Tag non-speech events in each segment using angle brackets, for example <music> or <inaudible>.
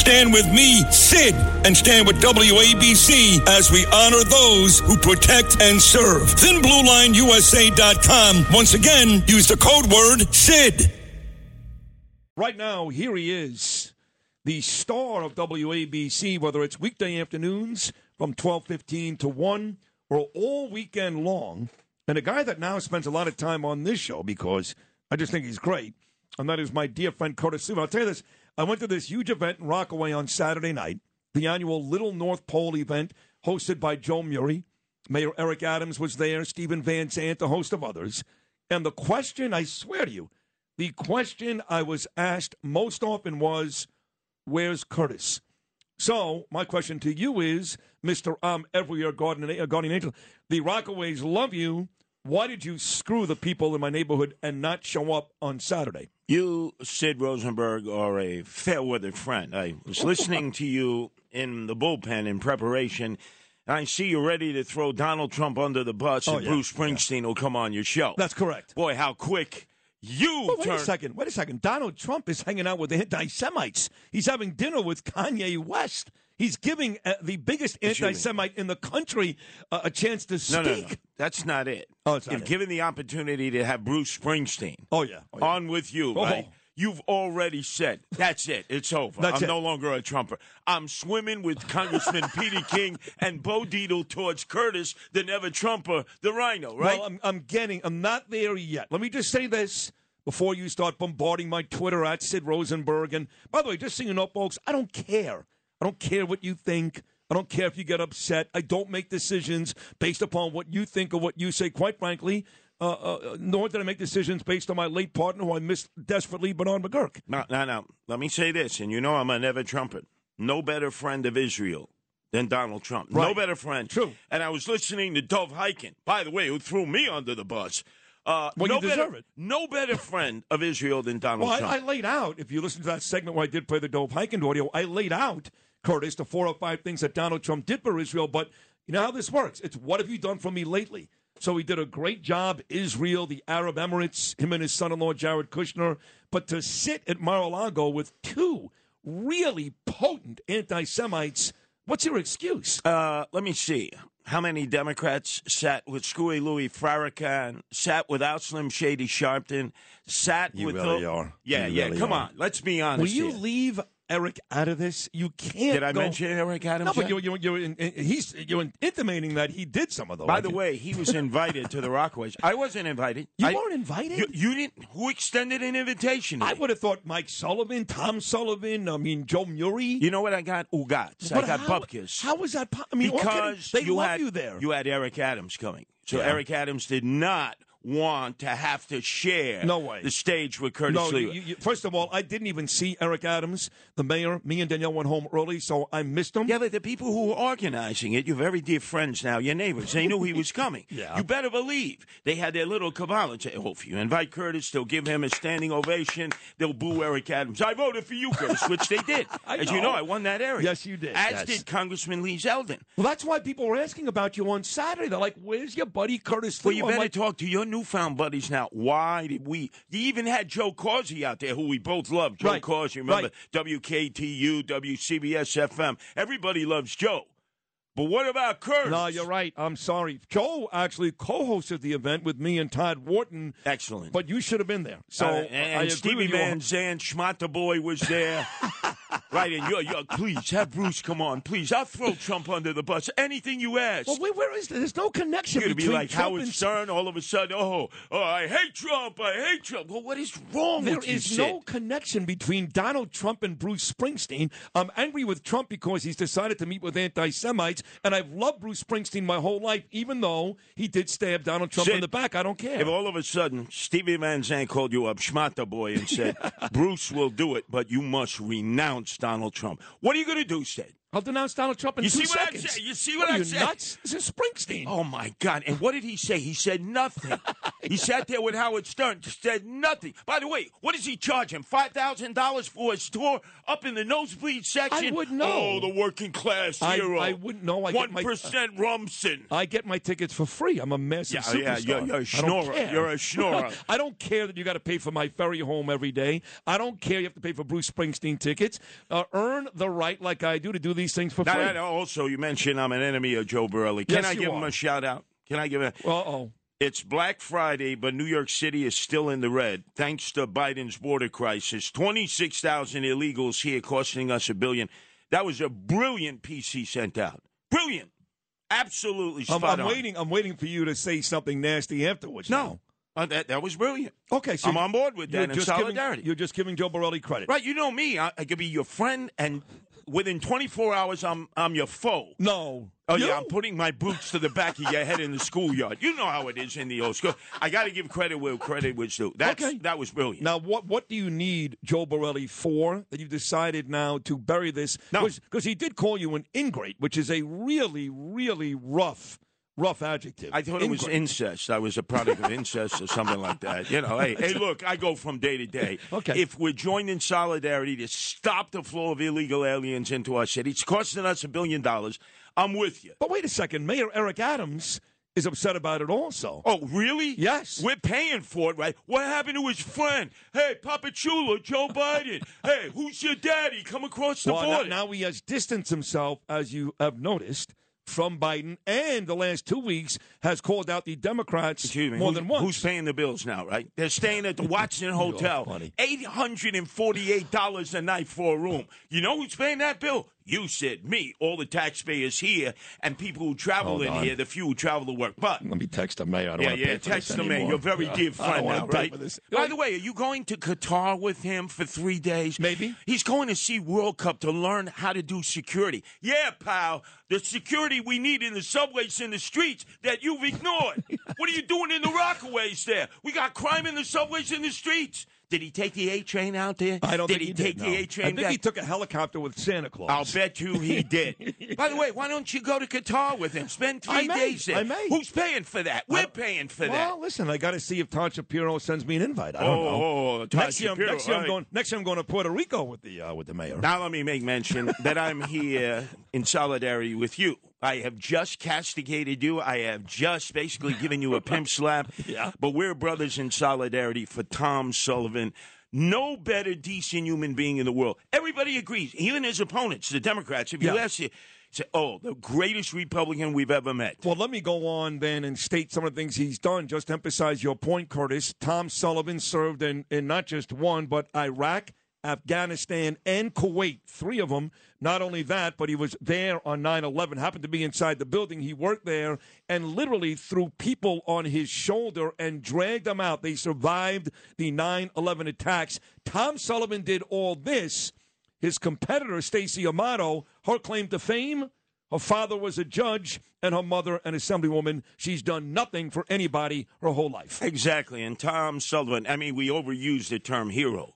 Stand with me, Sid, and stand with WABC as we honor those who protect and serve. ThinBlueLineUSA.com. Once again, use the code word SID. Right now, here he is, the star of WABC, whether it's weekday afternoons from 12:15 to 1 or all weekend long, and a guy that now spends a lot of time on this show because I just think he's great, and that is my dear friend Curtis Sliwa. I'll tell you this, I went to this huge event in Rockaway on Saturday night, the annual Little North Pole event hosted by Joe Murray. Mayor Eric Adams was there, Stephen Van Zandt, a host of others. And the question, I swear to you, the question I was asked most often was, Where's Curtis? So, my question to you is, Mr. I'm um, Everywhere Guardian, uh, Guardian Angel, the Rockaways love you. Why did you screw the people in my neighborhood and not show up on Saturday? You, Sid Rosenberg, are a fair weather friend. I was <laughs> listening to you in the bullpen in preparation. I see you're ready to throw Donald Trump under the bus, Oh, and yeah, Bruce Springsteen will come on your show. That's correct. Boy, how quick you Well, wait turn. a second. Wait a second. Donald Trump is hanging out with anti Semites. He's having dinner with Kanye West. He's giving uh, the biggest What you mean? anti Semite in the country uh, a chance to No, speak. no, no. That's not it. Oh, it's not You've it. given the opportunity to have Bruce Springsteen Oh, yeah. Oh, yeah. on with you, Oh. right? You've already said that's it. It's over. That's I'm it. no longer a Trumper. I'm swimming with Congressman <laughs> Peter King and Bo Dietl towards Curtis, the never Trumper, the RINO, right? Well, I'm, I'm getting, I'm not there yet. Let me just say this before you start bombarding my Twitter at Sid Rosenberg. And by the way, just so you know, folks, I don't care. I don't care what you think. I don't care if you get upset. I don't make decisions based upon what you think or what you say. Quite frankly, uh, uh, nor did I make decisions based on my late partner, who I missed desperately, Bernard McGuirk. No, no, no. Let me say this, and you know I'm a never trumpet. No better friend of Israel than Donald Trump. No better friend. True. And I was listening to Dov Hikind, by the way, who threw me under the bus. Uh, Well, no you deserve better, it. No better friend of Israel than Donald Well, Trump. I, I laid out, if you listen to that segment where I did play the Dov Hikind audio, I laid out, Curtis, the four or five things that Donald Trump did for Israel. But you know how this works? It's what have you done for me lately? So he did a great job, Israel, the Arab Emirates, him and his son in law, Jared Kushner. But to sit at Mar a Lago with two really potent anti Semites, what's your excuse? Uh, let me see. How many Democrats sat with Screwy Louis Farrakhan, sat without Slim Shady Sharpton, sat You with really the- are. Yeah, You yeah. really come are. on, let's be honest. Will you here. leave Eric out of this? You can't. Did I go- mention Eric Adams? No, but you're, you're, you're in, in- he's you're intimating that he did some of those. By the way, he was invited to the Rockaways. I wasn't invited. You I- weren't invited? You, you didn't. Who extended an invitation? I would have thought Mike Sullivan, Tom Sullivan. I mean Joe Murray. You know what I got? Ugats. I got how, bupkis. How was that? po- I mean, because they you love had you there. You had Eric Adams coming, so Yeah. Eric Adams did not want to have to share No way. the stage with Curtis no, Lee. you, you, first of all, I didn't even see Eric Adams, the mayor. Me and Danielle went home early, so I missed him. yeah, but the people who were organizing it, your very dear friends now, your neighbors, they knew he was coming. <laughs> Yeah. You better believe they had their little cabal and say, oh, if you invite Curtis, they'll give him a standing ovation. They'll boo Eric Adams. I voted for you, Curtis, which they did. <laughs> I As you know. know, I won that area. Yes, you did. As Yes. did Congressman Lee Zeldin. Well, that's why people were asking about you on Saturday. They're like, "Where's your buddy Curtis?" Well, Lee?" you I'm better like, talk to your newfound buddies now. Why did we? You even had Joe Causi out there, who we both love. Joe Right. Causi, remember Right. WKTU, WCBS FM. Everybody loves Joe. But what about Curtis? No, you're right. I'm sorry. Joe actually co-hosted the event with me and Todd Wharton, Excellent. but you should have been there. So Uh, and agree Stevie. Van Zandt, Boy was there. <laughs> right, and you're, you're, please have Bruce come on, please. I'll throw Trump under the bus. Anything you ask. Well, wait, where is there? There's no connection You're going to be between like Trump Howard and Stern all of a sudden. Oh, oh, I hate Trump. I hate Trump. Well, what is wrong There with you, is Sid? no connection between Donald Trump and Bruce Springsteen. I'm angry with Trump because he's decided to meet with anti Semites, and I've loved Bruce Springsteen my whole life, even though he did stab Donald Trump Sid, in the back. I don't care. If all of a sudden Stevie Van Zandt called you up, schmata boy, and said, <laughs> Bruce will do it, but you must renounce Donald Trump. What are you going to do, Sid? I'll denounce Donald Trump in You two see what I'm seconds. saying? You see what are I'm you saying? nuts? This is Springsteen. Oh my God! And what did he say? He said nothing. <laughs> He sat there with Howard Stern, just said nothing. By the way, what does he charge him? Five thousand dollars for his tour up in the nosebleed section? I wouldn't know. Oh, the working class hero. I wouldn't know. I One my- percent Rumson. I get my tickets for free. I'm a massive Yeah, superstar. yeah, you're- you're a I schnorrer. You're a schnorrer. <laughs> I don't care that you got to pay for my ferry home every day. I don't care you have to pay for Bruce Springsteen tickets. Uh, earn the right, like I do, to do these things for Now, free. that- also, you mentioned I'm an enemy of Joe Borelli. Can Yes, I give him a shout out? Can I give him a. Uh oh. It's Black Friday, but New York City is still in the red thanks to Biden's border crisis. 26,000 illegals here costing us a billion. That was a brilliant piece he sent out. Brilliant. Absolutely I'm, I'm waiting. I'm waiting for you to say something nasty afterwards. No. Uh, that, that was brilliant. Okay. So I'm on board with that in just solidarity. Giving, you're just giving Joe Borelli credit. Right, you know me. I, I could be your friend, and within 24 hours, I'm I'm your foe. No. Oh You? yeah, I'm putting my boots to the back of your head in the schoolyard. You know how it is in the old school. I got to give credit where credit was due. That's Okay. that was brilliant. Now, what what do you need Joe Borelli for that you've decided now to bury this? No. Because he did call you an ingrate, which is a really, really rough, rough adjective. I thought it was incest. I was a product of <laughs> incest or something like that. You know, hey, hey, look, I go from day to day. <laughs> Okay. If we're joined in solidarity to stop the flow of illegal aliens into our city, it's costing us a billion dollars. I'm with you. But wait a second, Mayor Eric Adams is upset about it also. Oh, really? Yes. We're paying for it, right? What happened to his friend? Hey, Papa Chulo, Joe Biden. <laughs> hey, who's your daddy? Come across the well, now, border. now he has distanced himself, as you have noticed, from Biden, and the last two weeks has called out the Democrats more who's, than once. Who's paying the bills now, right? They're staying at the <laughs> Watson Hotel. $848 a night for a room. You know who's paying that bill? You said me, all the taxpayers here, and people who travel Hold in on. here, the few who travel to work. But Let me text the mayor. I don't yeah, want to yeah, text this the man. You're very Yeah, dear <laughs> friend now, right? By the way, are you going to Qatar with him for three days? Maybe. He's going to see World Cup to learn how to do security. Yeah, pal, the security we need in the subways in the streets that you've ignored. <laughs> what are you doing in the Rockaways there? We got crime in the subways in the streets. Did he take the A train out there? I don't did think he, he take did, the no. A train? I think he took a helicopter with Santa Claus. I'll bet you he <laughs> did. By the way, why don't you go to Qatar with him? Spend three I may. days there. I may. Who's paying for that? We're paying for that. Well, listen, I got to see if Todd Shapiro sends me an invite. I don't Oh, know. oh, Todd next year, I'm- Shapiro, next year I'm going. Next year, I'm going to Puerto Rico with the uh, with the mayor. Now let me make mention that I'm here in solidarity with you. I have just castigated you. I have just basically given you a pimp <laughs> slap. Yeah. But we're brothers in solidarity for Tom Sullivan. No better decent human being in the world. Everybody agrees, even his opponents, the Democrats. If you Yeah. ask you, say, "Oh, the greatest Republican we've ever met." Well, let me go on then and state some of the things he's done. Just emphasize your point, Curtis. Tom Sullivan served in, in not just one, but Iraq, Afghanistan, and Kuwait. Three of them. Not only that, but he was there on 9 11, happened to be inside the building. He worked there and literally threw people on his shoulder and dragged them out. They survived the 9 11 attacks. Tom Sullivan did all this. His competitor, Stacey Amato, her claim to fame her father was a judge and her mother an assemblywoman. She's done nothing for anybody her whole life. Exactly. And Tom Sullivan, I mean, we overuse the term hero.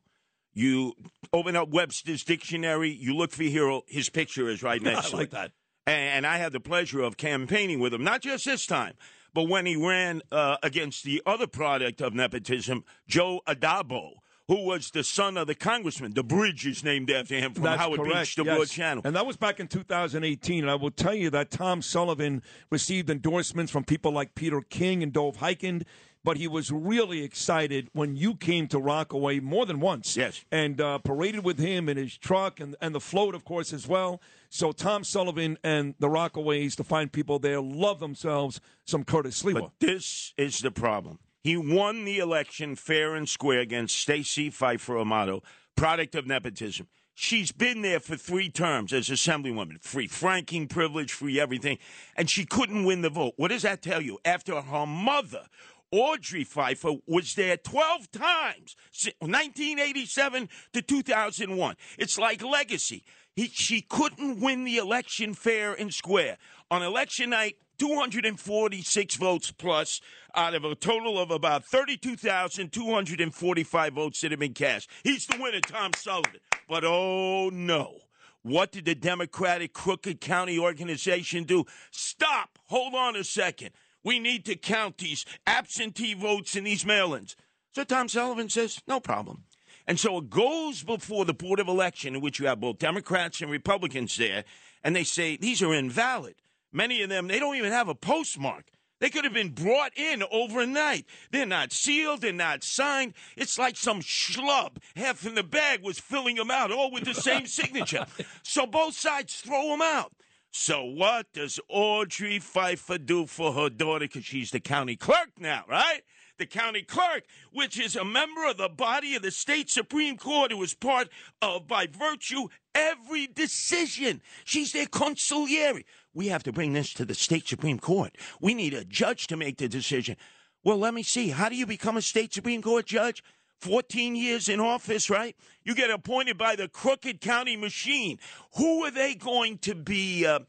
You open up Webster's dictionary, you look for hero, his picture is right <laughs> next I to like it. that. And I had the pleasure of campaigning with him, not just this time, but when he ran uh, against the other product of nepotism, Joe Addabbo, who was the son of the congressman. The bridge is named after him from That's Howard correct. Beach to yes. Broad Channel. And that was back in 2018. And I will tell you that Tom Sullivan received endorsements from people like Peter King and Dov Hikind. But he was really excited when you came to Rockaway more than once. Yes. And uh, paraded with him in his truck and, and the float, of course, as well. So Tom Sullivan and the Rockaways, the fine people there, love themselves some Curtis Sliwa. But this is the problem. He won the election fair and square against Stacey Pheffer Amato, product of nepotism. She's been there for three terms as assemblywoman, free franking privilege, free everything, and she couldn't win the vote. What does that tell you? After her mother, Audrey Pheffer, was there 12 times, 1987 to 2001. It's like legacy. He, she couldn't win the election fair and square. On election night, 246 votes plus out of a total of about 32,245 votes that have been cast. He's the winner, Tom Sullivan. But oh no. What did the Democratic Crooked County organization do? Stop. Hold on a second. We need to count these absentee votes in these mail ins. So Tom Sullivan says, no problem. And so it goes before the Board of Election, in which you have both Democrats and Republicans there, and they say these are invalid. Many of them, they don't even have a postmark. They could have been brought in overnight. They're not sealed, they're not signed. It's like some schlub, half in the bag, was filling them out, all with the same signature. <laughs> So both sides throw them out. So what does Audrey Pheffer do for her daughter? Because she's the county clerk now, right? The county clerk, which is a member of the body of the state Supreme Court, who is part of, by virtue, every decision. She's their consigliere. We have to bring this to the state Supreme Court. We need a judge to make the decision. Well, let me see. How do you become a state Supreme Court judge? 14 years in office, right? You get appointed by the crooked county machine. Who are they going to be uh,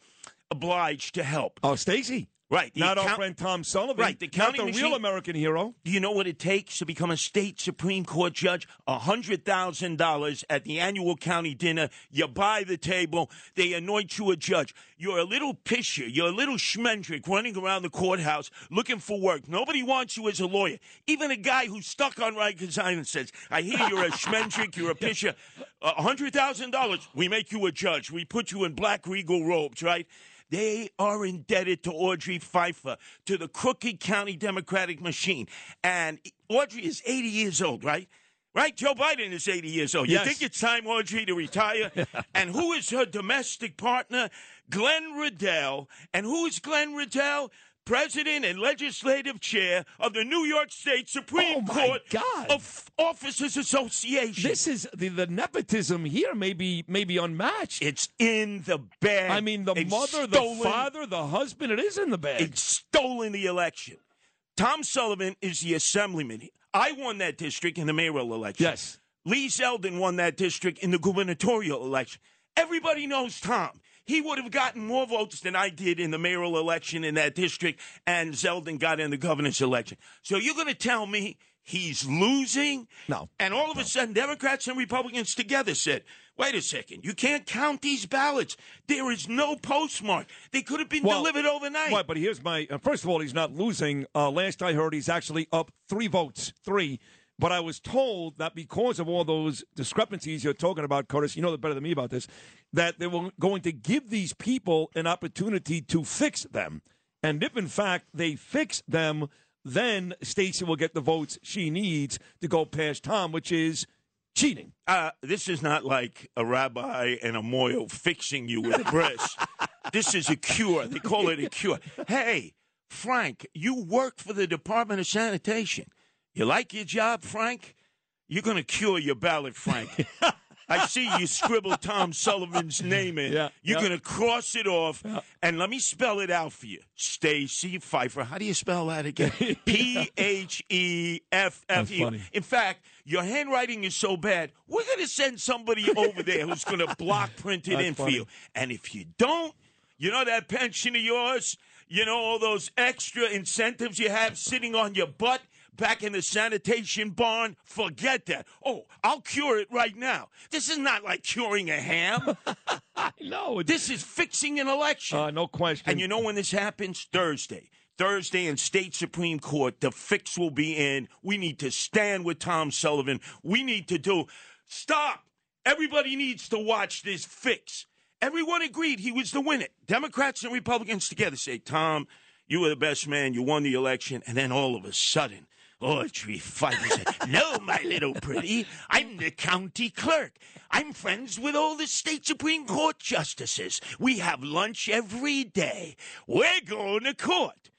obliged to help? Oh, Stacy. Right. the Not our friend Tom Sullivan. Right, the county Not the machine- real American hero. Do you know what it takes to become a state Supreme Court judge? $100,000 at the annual county dinner. You buy the table. They anoint you a judge. You're a little pisher. You're a little schmendrick running around the courthouse looking for work. Nobody wants you as a lawyer. Even a guy who's stuck on Rikers Island says, I hear you're a schmendrick, you're a pisher. A $100,000, we make you a judge. We put you in black regal robes, right? They are indebted to Audrey Pheffer, to the Crooked County Democratic machine. And Audrey is 80 years old, right? Right? Joe Biden is 80 years old. You Yes. think it's time, Audrey, to retire? <laughs> and who is her domestic partner? Glenn Riddell. And who is Glenn Riddell? President and legislative chair of the New York State Supreme Oh, Court God. of Officers Association. This is the, the nepotism here may be, may be unmatched. it's in the bag. I mean, the They've mother, stolen- the father, the husband, it is in the bag. It's stolen the election. Tom Sullivan is the assemblyman. I won that district in the mayoral election. Yes. Lee Zeldin won that district in the gubernatorial election. Everybody knows Tom. He would have gotten more votes than I did in the mayoral election in that district, and Zeldin got in the governor's election. So you're going to tell me he's losing? No. And all of a sudden, Democrats and Republicans together said, wait a second, you can't count these ballots. There is no postmark. They could have been Well, delivered overnight. Right, but here's my. Uh, first of all, he's not losing. Uh, last I heard, he's actually up three votes, three. But I was told that because of all those discrepancies you're talking about, Curtis, you know better than me about this, that they were going to give these people an opportunity to fix them. And if in fact they fix them, then Stacey will get the votes she needs to go past Tom, which is cheating. Uh, this is not like a rabbi and a moil fixing you with a breast. <laughs> this is a cure. They call it a cure. Hey, Frank, you work for the Department of Sanitation. You like your job, Frank? You're going to cure your ballot, Frank. <laughs> I see you scribble Tom Sullivan's name in. Yeah, You're yeah. going to cross it off, and let me spell it out for you. Stacy Pheffer. How do you spell that again? <laughs> P H E F F E. funny. In fact, your handwriting is so bad, we're going to send somebody over there who's going to block print it in for you. And if you don't, you know that pension of yours? You know all those extra incentives you have sitting on your butt back in the sanitation barn? Forget that. Oh, I'll cure it right now. This is not like curing a ham. <laughs> No, this is fixing an election. uh, no question. And you know when this happens? Thursday. Thursday in state Supreme Court, the fix will be in. We need to stand with Tom Sullivan. We need to do. Stop! Everybody needs to watch this fix. Everyone agreed he was the winner. Democrats and Republicans together say, Tom, you were the best man. You won the election. And then all of a sudden, Audrey Pheffer said, No, my little pretty. I'm the county clerk. I'm friends with all the state Supreme Court justices. We have lunch every day. We're going to court.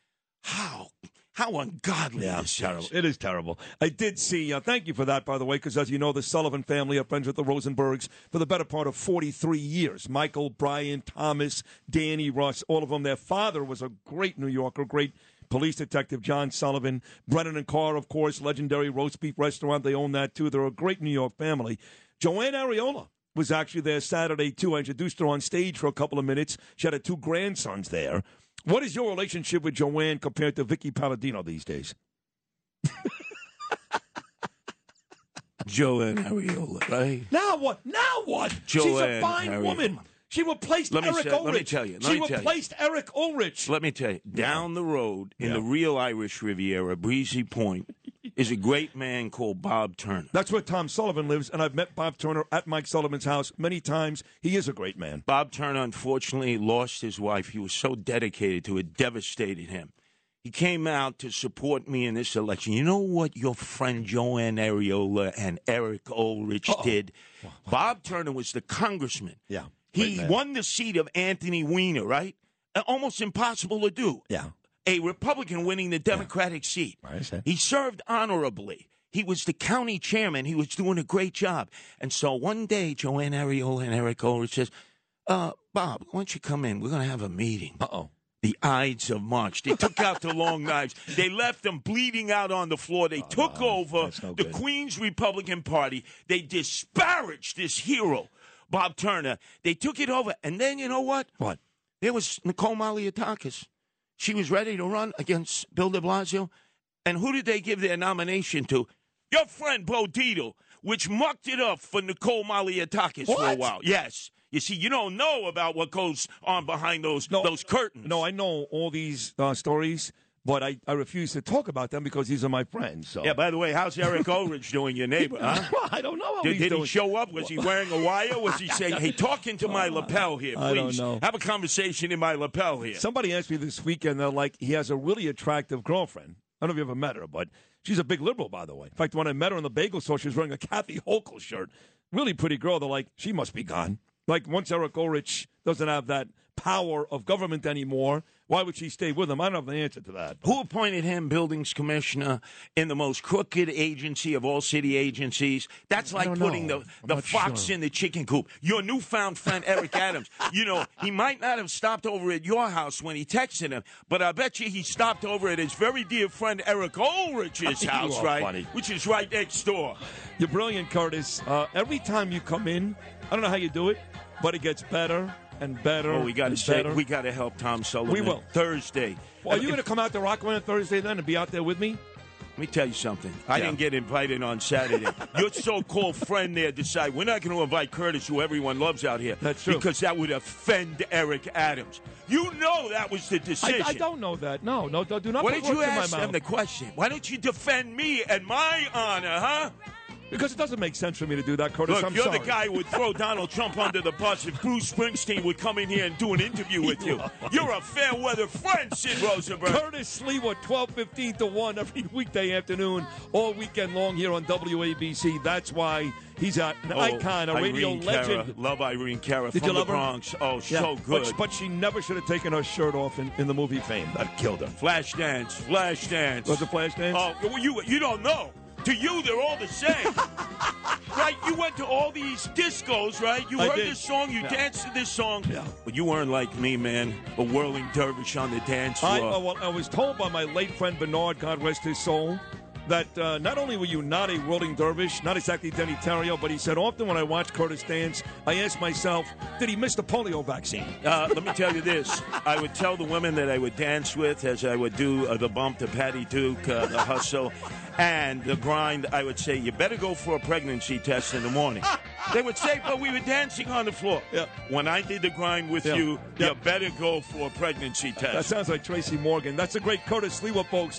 How? How ungodly Yeah, this it's is. terrible. It is terrible. I did see. Uh, thank you for that, by the way, because as you know, the Sullivan family are friends with the Rosenbergs for the better part of 43 years. Michael, Brian, Thomas, Danny, Russ, all of them. Their father was a great New Yorker, great police detective, John Sullivan. Brennan and Carr, of course, legendary roast beef restaurant. They own that too. They're a great New York family. Joanne Ariola was actually there Saturday too. I introduced her on stage for a couple of minutes. She had her two grandsons there. What is your relationship with Joanne compared to Vickie Paladino these days? <laughs> Joanne Ariola, right? Now what? Now what? Joanne She's a fine Ariola. woman. She replaced Let Eric say- Ulrich. let me tell you, let she me tell you. replaced Eric Ulrich. Let me tell you, down the road in Yeah. the real Irish Riviera, Breezy Point, is a great man called Bob Turner. That's where Tom Sullivan lives, and I've met Bob Turner at Mike Sullivan's house many times. He is a great man. Bob Turner unfortunately lost his wife. He was so dedicated to it, devastated him. He came out to support me in this election. You know what your friend Joanne Ariola and Eric Ulrich did? Bob Turner was the congressman. Yeah, He won the seat of Anthony Weiner, right? Almost impossible to do. Yeah. A Republican winning the Democratic seat. I understand. He served honorably. He was the county chairman. He was doing a great job. And so one day, Joanne Ariola and Eric Ulrich says, uh, Bob, why don't you come in? We're going to have a meeting. Uh oh. The Ides of March. They took out the long <laughs> knives. They left them bleeding out on the floor. They took over Oh, no the. Queen's Republican Party. They disparaged this hero, Bob Turner. They took it over. And then, you know what? What? There was Nicole Malliotakis. She was ready to run against Bill de Blasio. And who did they give their nomination to? Your friend Bo Dietl, which mucked it up for Nicole Malliotakis for a while. Yes. You see, you don't know about what goes on behind those no, those curtains. No, I know all these uh, stories, but I, I refuse to talk about them because these are my friends. So Yeah, by the way, how's Eric <laughs> Ulrich doing, your neighbor? Huh? <laughs> Well, I don't know Did, did he show up? Was he wearing a wire? Was he saying, "Hey, talk into my uh, lapel here, please. I don't know. Have a conversation in my lapel here." Somebody asked me this weekend, they're like, he has a really attractive girlfriend. I don't know if you ever met her, but she's a big liberal, by the way. In fact, when I met her in the bagel store, she was wearing a Kathy Hochul shirt. Really pretty girl. They're like, she must be gone. Like, once Eric Ulrich doesn't have that power of government anymore, why would she stay with him? I don't have the answer to that. Who appointed him buildings commissioner in the most crooked agency of all city agencies? That's like putting know. the, I'm the fox sure. in the chicken coop. Your newfound friend Eric <laughs> Adams. You know, he might not have stopped over at your house when he texted him, but I bet you he stopped over at his very dear friend Eric Ulrich's <laughs> house, right? funny. Which is right next door. You're brilliant, Curtis. Uh, every time you come in, I don't know how you do it, but it gets better and better. Oh, we got to say, we got to help Tom Sullivan. We will. Thursday. Well, are you going to come out to Rockland on Thursday then and be out there with me? Let me tell you something. I Yeah. didn't get invited on Saturday. <laughs> Your so-called friend there decided we're not going to invite Curtis, who everyone loves out here, That's true. because that would offend Eric Adams. You know that was the decision. I don't know that. No, no, do not Why don't you words in my ask mouth. the question? Why don't you defend me and my honor, huh? Because it doesn't make sense for me to do that, Curtis. Look, I'm you're sorry. the guy who would throw <laughs> Donald Trump under the bus if Bruce Springsteen would come in here and do an interview with you. You're a fair weather friend, Sid Rosenberg. Curtis Sliwa, 1215 to 1 every <laughs> weekday afternoon, all weekend long here on WABC. That's why he's an Oh, icon, a radio Irene Cara. legend. Love Irene Cara Did from you love the her? Bronx. Oh, Yeah, so good. But, but she never should have taken her shirt off in, in the movie Fame. That killed her. Flash dance, flash dance. Was it flash dance? Oh, well, you you don't know. To you, they're all the same. <laughs> right? You went to all these discos, right? You I heard did. this song, you Yeah. danced to this song. Yeah. But you weren't like me, man. A whirling dervish on the dance floor. I, uh, well, I was told by my late friend Bernard, God rest his soul, that uh, not only were you not a whirling dervish, not exactly Denny Terrio, but he said often when I watch Curtis dance, I ask myself, did he miss the polio vaccine? Uh, let me tell you this. I would tell the women that I would dance with as I would do uh, the bump to Patty Duke, uh, the hustle, and the grind. I would say, you better go for a pregnancy test in the morning. <laughs> They would say, but we were dancing on the floor. Yeah. When I did the grind with Yeah. you, Yeah. you better go for a pregnancy test. That sounds like Tracy Morgan. That's a great Curtis Sliwa, folks.